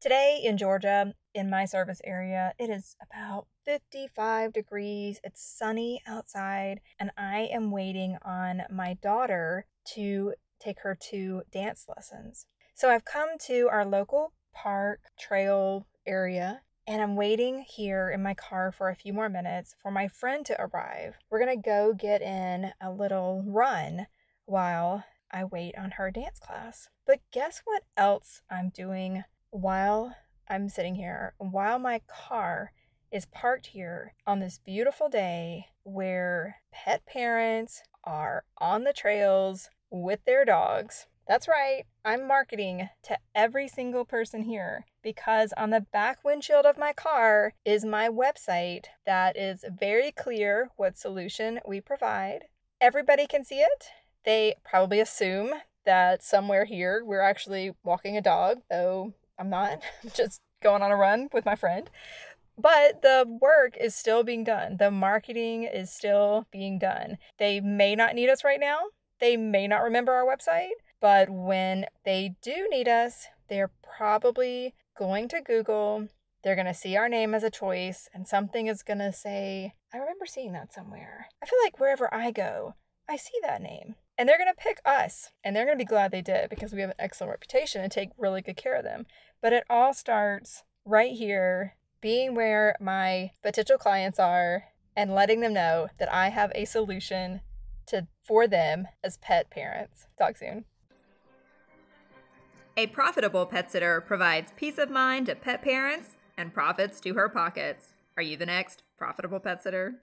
Today in Georgia, in my service area, it is about 55 degrees. It's sunny outside, and I am waiting on my daughter to take her to dance lessons. So I've come to our local park trail area and I'm waiting here in my car for a few more minutes for my friend to arrive. We're to go get in a little run while I wait on her dance class. But guess what else I'm doing while I'm sitting here, while my car is parked here on this beautiful day where pet parents are on the trails with their dogs. That's right, I'm marketing to every single person here because on the back windshield of my car is my website that is very clear what solution we provide. Everybody can see it. They probably assume that somewhere here we're actually walking a dog, though I'm not, I'm just going on a run with my friend. But the work is still being done. The marketing is still being done. They may not need us right now. They may not remember our website, but when they do need us, they're probably going to Google. They're going to see our name as a choice, and something is going to say, I remember seeing that somewhere. I feel like wherever I go, I see that name. And they're going to pick us, and they're going to be glad they did because we have an excellent reputation and take really good care of them. But it all starts right here, being where my potential clients are and letting them know that I have a solution to for them as pet parents. Talk soon. A profitable pet sitter provides peace of mind to pet parents and profits to her pockets. Are you the next profitable pet sitter?